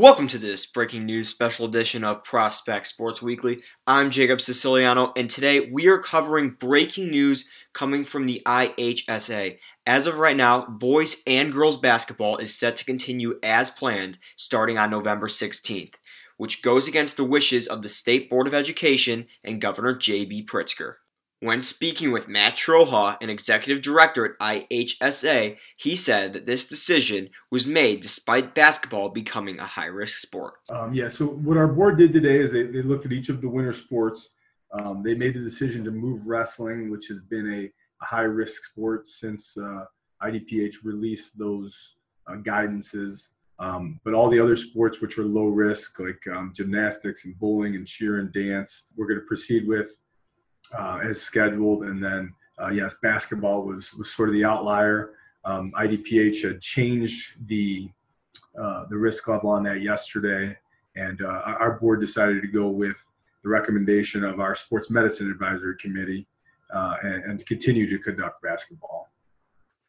Welcome to this breaking news special edition of Prospect Sports Weekly. I'm Jacob Siciliano, and today we are covering breaking news coming from the IHSA. As of right now, boys and girls basketball is set to continue as planned starting on November 16th, which goes against the wishes of the State Board of Education and Governor J.B. Pritzker. When speaking with Matt Troha, an executive director at IHSA, he said that this decision was made despite basketball becoming a high risk sport. Um, yeah, so what our board did today is they, they looked at each of the winter sports. Um, they made the decision to move wrestling, which has been a, a high risk sport since uh, IDPH released those uh, guidances. Um, but all the other sports, which are low risk, like um, gymnastics and bowling and cheer and dance, we're going to proceed with uh, as scheduled. And then, uh, yes, basketball was was sort of the outlier. Um, IDPH had changed the uh, the risk level on that yesterday, and uh, our board decided to go with the recommendation of our sports medicine advisory committee uh, and, and to continue to conduct basketball.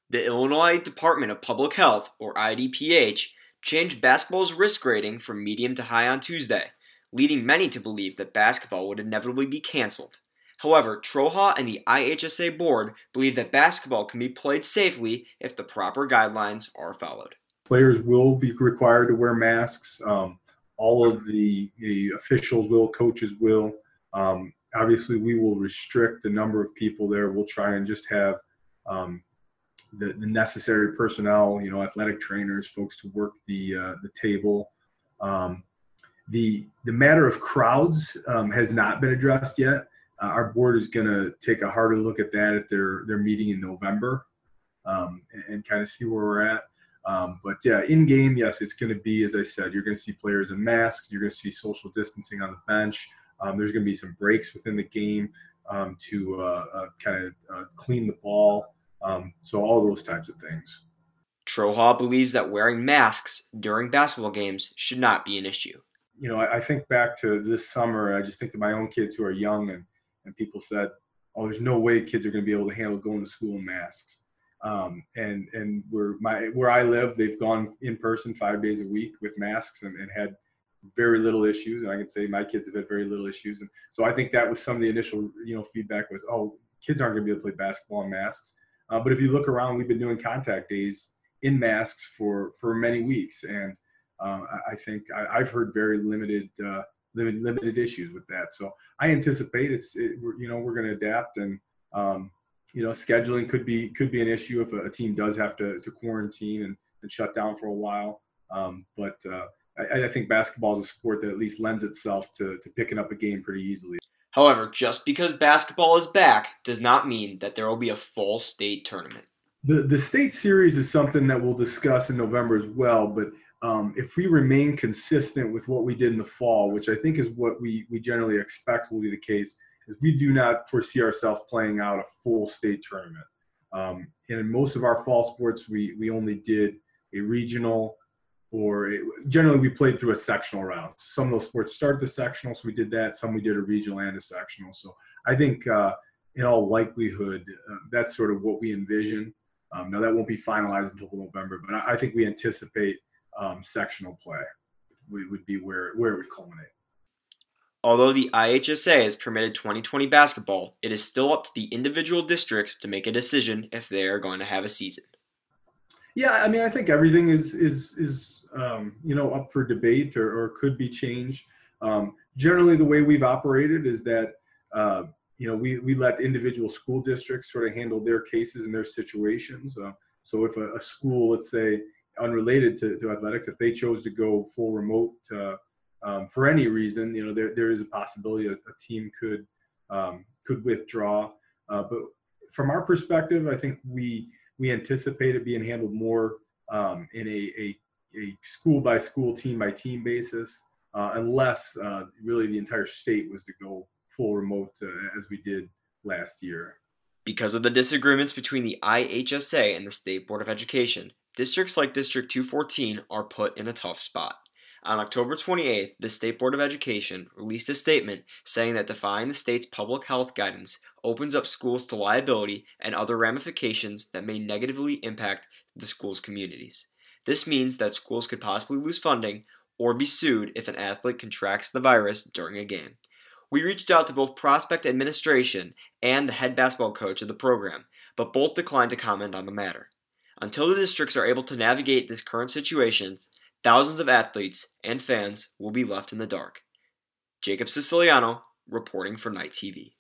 The Illinois Department of Public Health, or IDPH, changed basketball's risk rating from medium to high on Tuesday, leading many to believe that basketball would inevitably be canceled. However, Troha and the IHSA board believe that basketball can be played safely if the proper guidelines are followed. Players will be required to wear masks. Um, all of the, the, officials will, coaches will. Um, obviously, we will restrict the number of people there. We'll try and just have um, the, the, necessary personnel, you know, athletic trainers, folks to work the uh, the table. Um, the the matter of crowds um, has not been addressed yet. Uh, our board is going to take a harder look at that at their their meeting in November, um, and, and kind of see where we're at. Um, but yeah, in game, yes, it's going to be as I said. You're going to see players in masks. You're going to see social distancing on the bench. Um, there's going to be some breaks within the game um, to uh, uh, kind of uh, clean the ball. Um, so all those types of things. Troha believes that wearing masks during basketball games should not be an issue. You know, I, I think back to this summer. I just think to my own kids who are young and and people said, "Oh, there's no way kids are going to be able to handle going to school in masks." Um, and and where my where I live, they've gone in person five days a week with masks and, and had very little issues. And I can say my kids have had very little issues. And so I think that was some of the initial you know feedback was, "Oh, kids aren't going to be able to play basketball in masks." Uh, but if you look around, we've been doing contact days in masks for for many weeks, and uh, I, I think I, have heard very limited uh, limited, limited issues with that. So I anticipate it's it, you know we're going to adapt and um, you know scheduling could be could be an issue if a, a team does have to, to quarantine and, and shut down for a while. Um, but uh, I, I, think basketball is a sport that at least lends itself to, to picking up a game pretty easily. However, just because basketball is back does not mean that there will be a full state tournament. The the state series is something that we'll discuss in November as well, but um, if we remain consistent with what we did in the fall, which I think is what we, we generally expect will be the case, is we do not foresee ourselves playing out a full state tournament. Um, and in most of our fall sports, we, we only did a regional or generally we played through a sectional round. Some of those sports start the sectional, so we did that. Some we did a regional and a sectional. So I think uh, in all likelihood, uh, that's sort of what we envision. Um, now that won't be finalized until November, but I, I think we anticipate – um, sectional play would, would be where, where it would culminate. Although the IHSA has permitted 2020 basketball, it is still up to the individual districts to make a decision if they are going to have a season. Yeah, I mean, I think everything is is is um, you know up for debate or, or could be changed. Um, generally, the way we've operated is that uh, you know we we let individual school districts sort of handle their cases and their situations. Uh, so if a, a, school, let's say, unrelated to, to athletics, if they chose to go full remote uh, um, for any reason, you know, there, there is a possibility a, a team could um, could withdraw. Uh, but from our perspective, I think we we anticipate it being handled more um, in a, a, a, school by school, team by team basis, uh, unless uh, really the entire state was to go full remote uh, as we did last year. Because of the disagreements between the IHSA and the State Board of Education, Districts like District 214 are put in a tough spot. On October 28th, the State Board of Education released a statement saying that defying the state's public health guidance opens up schools to liability and other ramifications that may negatively impact the school's communities. This means that schools could possibly lose funding or be sued if an athlete contracts the virus during a game. We reached out to both prospect administration and the head basketball coach of the program, but both declined to comment on the matter. Until the districts are able to navigate this current situation, thousands of athletes and fans will be left in the dark. Jacob Siciliano reporting for Knight TV.